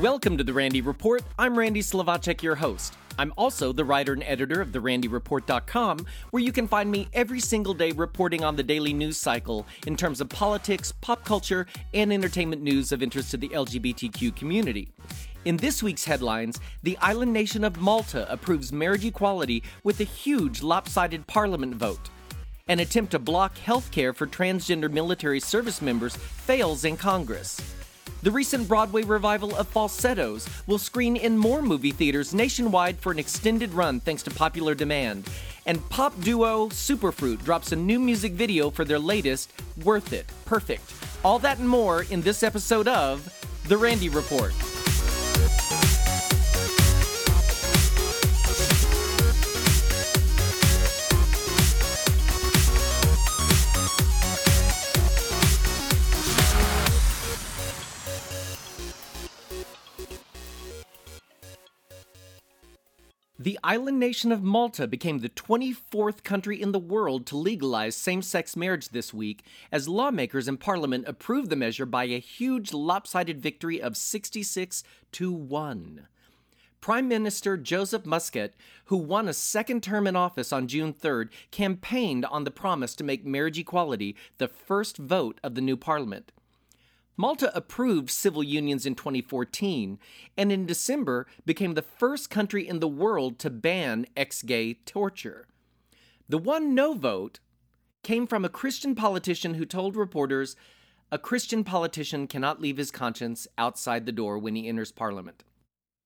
Welcome to the Randy Report. I'm Randy Slovacek, your host. I'm also the writer and editor of therandyreport.com, where you can find me every single day reporting on the daily news cycle in terms of politics, pop culture, and entertainment news of interest to the LGBTQ community. In this week's headlines, the island nation of Malta approves marriage equality with a huge lopsided parliament vote. An attempt to block health care for transgender military service members fails in Congress. The recent Broadway revival of Falsettos will screen in more movie theaters nationwide for an extended run thanks to popular demand. And pop duo Superfruit drops a new music video for their latest, Worth It, Perfect. All that and more in this episode of The Randy Report. Island nation of Malta became the 24th country in the world to legalize same sex marriage this week, as lawmakers in parliament approved the measure by a huge lopsided victory of 66 to 1. Prime Minister Joseph Muscat, who won a second term in office on June 3rd, campaigned on the promise to make marriage equality the first vote of the new parliament. Malta approved civil unions in 2014 and in December became the first country in the world to ban ex gay torture. The one no vote came from a Christian politician who told reporters a Christian politician cannot leave his conscience outside the door when he enters parliament.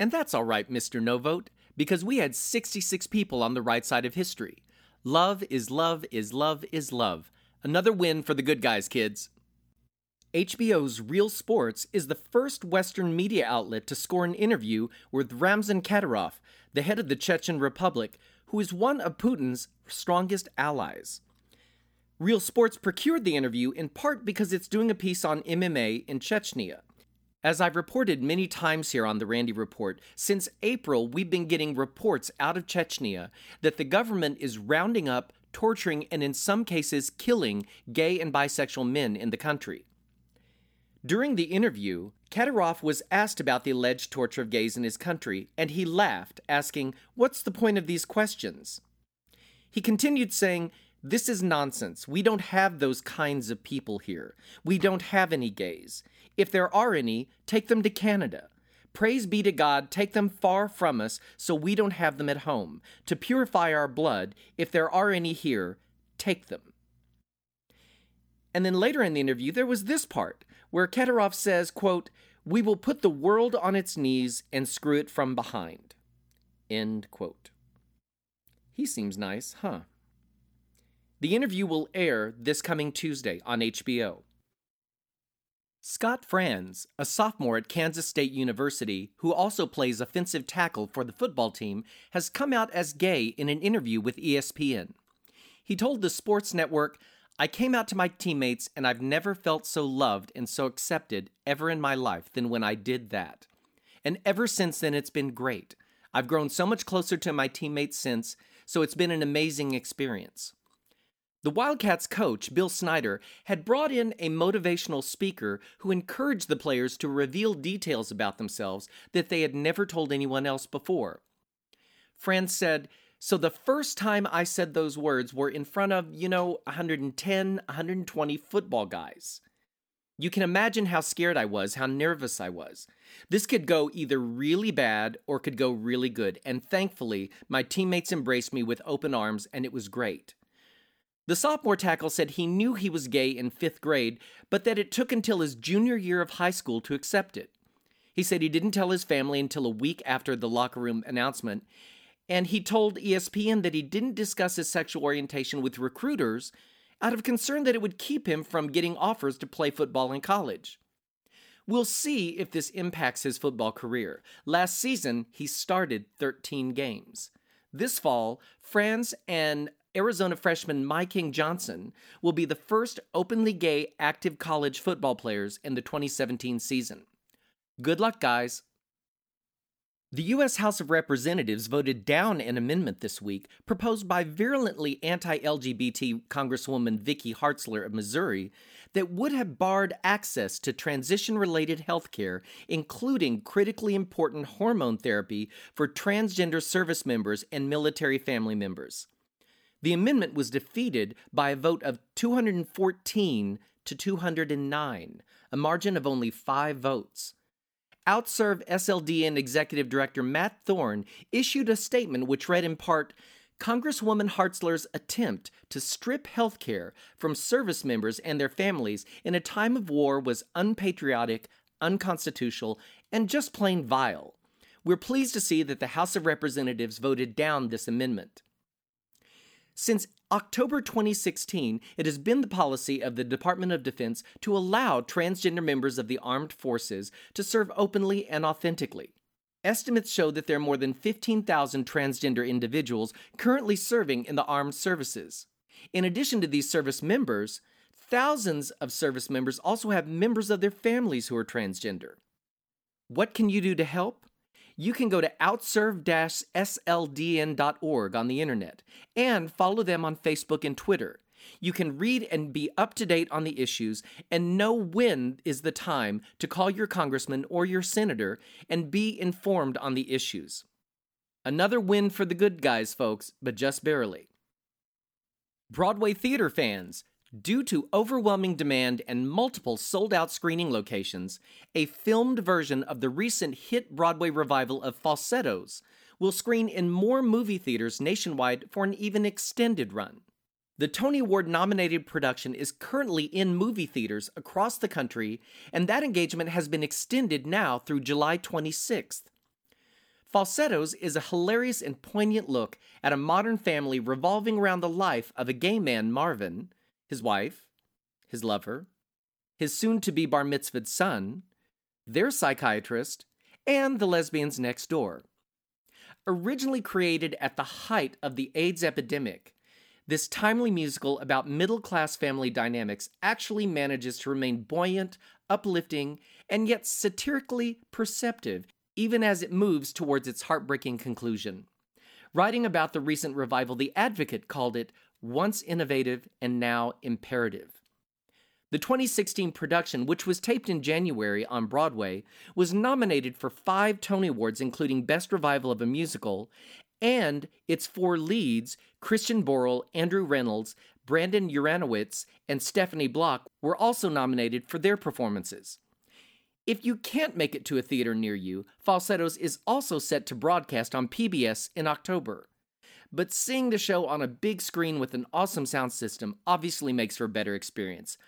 And that's all right, Mr. No Vote, because we had 66 people on the right side of history. Love is love is love is love. Another win for the good guys, kids. HBO's Real Sports is the first Western media outlet to score an interview with Ramzan Kadyrov, the head of the Chechen Republic, who is one of Putin's strongest allies. Real Sports procured the interview in part because it's doing a piece on MMA in Chechnya. As I've reported many times here on the Randy Report, since April we've been getting reports out of Chechnya that the government is rounding up, torturing, and in some cases killing gay and bisexual men in the country. During the interview, Kadyrov was asked about the alleged torture of gays in his country, and he laughed, asking, What's the point of these questions? He continued saying, This is nonsense. We don't have those kinds of people here. We don't have any gays. If there are any, take them to Canada. Praise be to God, take them far from us so we don't have them at home. To purify our blood, if there are any here, take them. And then later in the interview, there was this part where Kadyrov says, quote, We will put the world on its knees and screw it from behind. End quote. He seems nice, huh? The interview will air this coming Tuesday on HBO. Scott Franz, a sophomore at Kansas State University who also plays offensive tackle for the football team, has come out as gay in an interview with ESPN. He told the sports network, I came out to my teammates, and I've never felt so loved and so accepted ever in my life than when I did that. And ever since then, it's been great. I've grown so much closer to my teammates since, so it's been an amazing experience. The Wildcats coach, Bill Snyder, had brought in a motivational speaker who encouraged the players to reveal details about themselves that they had never told anyone else before. Franz said, so the first time I said those words were in front of, you know, 110, 120 football guys. You can imagine how scared I was, how nervous I was. This could go either really bad or could go really good, and thankfully, my teammates embraced me with open arms and it was great. The sophomore tackle said he knew he was gay in fifth grade, but that it took until his junior year of high school to accept it. He said he didn't tell his family until a week after the locker room announcement, and he told ESPN that he didn't discuss his sexual orientation with recruiters out of concern that it would keep him from getting offers to play football in college. We'll see if this impacts his football career. Last season, he started 13 games. This fall, Franz and Arizona freshman My-King Johnson will be the first openly gay active college football players in the 2017 season. Good luck, guys. The U.S. House of Representatives voted down an amendment this week proposed by virulently anti LGBT Congresswoman Vicky Hartzler of Missouri that would have barred access to transition related health care, including critically important hormone therapy for transgender service members and military family members. The amendment was defeated by a vote of 214 to 209, a margin of only five votes. Outserve SLDN Executive Director Matt Thorn issued a statement which read in part Congresswoman Hartzler's attempt to strip health care from service members and their families in a time of war was unpatriotic, unconstitutional, and just plain vile. We're pleased to see that the House of Representatives voted down this amendment. Since October 2016, it has been the policy of the Department of Defense to allow transgender members of the armed forces to serve openly and authentically. Estimates show that there are more than 15,000 transgender individuals currently serving in the armed services. In addition to these service members, thousands of service members also have members of their families who are transgender. What can you do to help? You can go to outserve-sldn.org on the internet and follow them on Facebook and Twitter. You can read and be up to date on the issues and know when is the time to call your congressman or your senator and be informed on the issues. Another win for the good guys, folks, but just barely. Broadway theater fans, Due to overwhelming demand and multiple sold out screening locations, a filmed version of the recent hit Broadway revival of Falsettos will screen in more movie theaters nationwide for an even extended run. The Tony Award nominated production is currently in movie theaters across the country, and that engagement has been extended now through July 26th. Falsettos is a hilarious and poignant look at a modern family revolving around the life of a gay man, Marvin, his wife, his lover, his soon to be bar mitzvahed son, their psychiatrist, and the lesbians next door. Originally created at the height of the AIDS epidemic, this timely musical about middle class family dynamics actually manages to remain buoyant, uplifting, and yet satirically perceptive, even as it moves towards its heartbreaking conclusion. Writing about the recent revival, The Advocate called it once innovative and now imperative. The 2016 production, which was taped in January on Broadway, was nominated for five Tony Awards, including Best Revival of a Musical, and its four leads, Christian Borle, Andrew Rannells, Brandon Uranowitz, and Stephanie Block, were also nominated for their performances. If you can't make it to a theater near you, Falsettos is also set to broadcast on PBS in October but seeing the show on a big screen with an awesome sound system obviously makes for a better experience.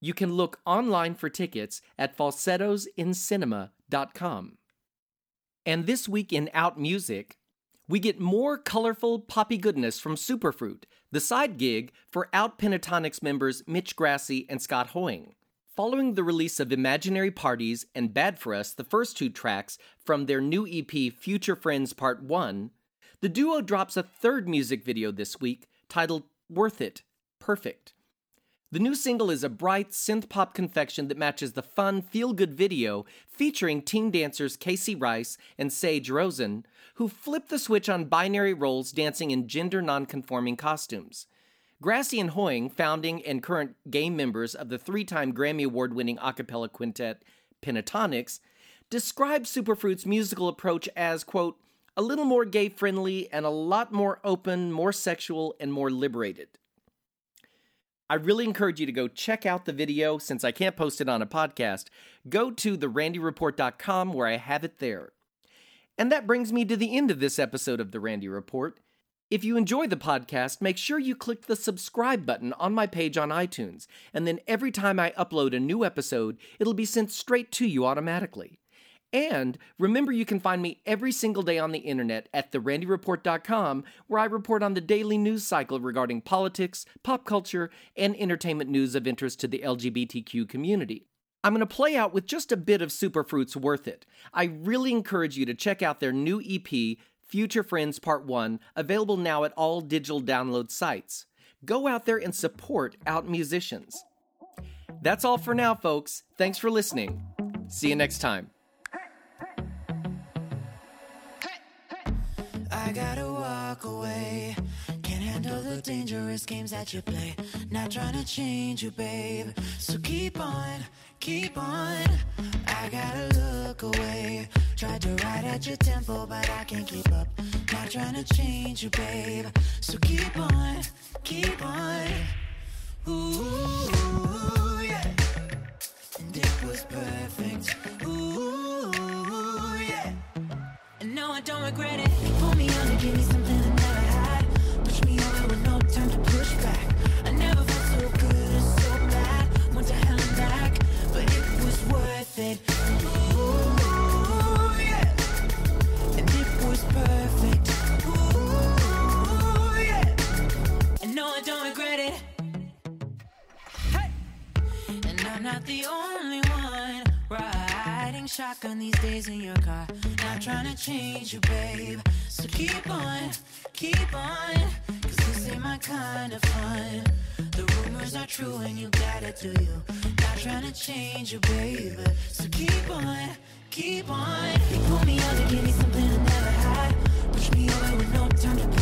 You can look online for tickets at falsettosincinema.com. And this week in Out Music, we get more colorful poppy goodness from Superfruit, the side gig for Out Pentatonix members Mitch Grassi and Scott Hoying. Following the release of Imaginary Parties and Bad for Us, the first two tracks from their new EP Future Friends Part 1, the duo drops a third music video this week titled Worth It Perfect. The new single is a bright synth pop confection that matches the fun, feel good video featuring teen dancers Casey Rice and Sage Rosen, who flip the switch on binary roles dancing in gender non-conforming costumes. Grassi and Hoying, founding and current game members of the three time Grammy Award winning a cappella quintet Pentatonix, describe Superfruit's musical approach as, quote, a little more gay friendly and a lot more open, more sexual, and more liberated. I really encourage you to go check out the video since I can't post it on a podcast. Go to therandyreport.com where I have it there. And that brings me to the end of this episode of The Randy Report. If you enjoy the podcast, make sure you click the subscribe button on my page on iTunes, and then every time I upload a new episode, it'll be sent straight to you automatically. And remember, you can find me every single day on the internet at therandyreport.com, where I report on the daily news cycle regarding politics, pop culture, and entertainment news of interest to the LGBTQ community. I'm going to play out with just a bit of Superfruit's Worth It. I really encourage you to check out their new EP, Future Friends Part 1, available now at all digital download sites. Go out there and support out musicians. That's all for now, folks. Thanks for listening. See you next time. I gotta walk away. Can't handle the dangerous games that you play. Not trying to change you, babe. So keep on, keep on. I gotta look away. Tried to ride at your tempo, but I can't keep up. Not trying to change you, babe. So keep on, keep on. Ooh, yeah. And it was perfect. Ooh, yeah. And no, I don't regret it. Shotgun these days in your car. Not trying to change you, babe. So keep on, keep on. Cause this ain't my kind of fun. The rumors are true and you got it, do you? Not trying to change you, baby. So keep on, keep on. You pull me under, give me something I never had. Push me over with no time to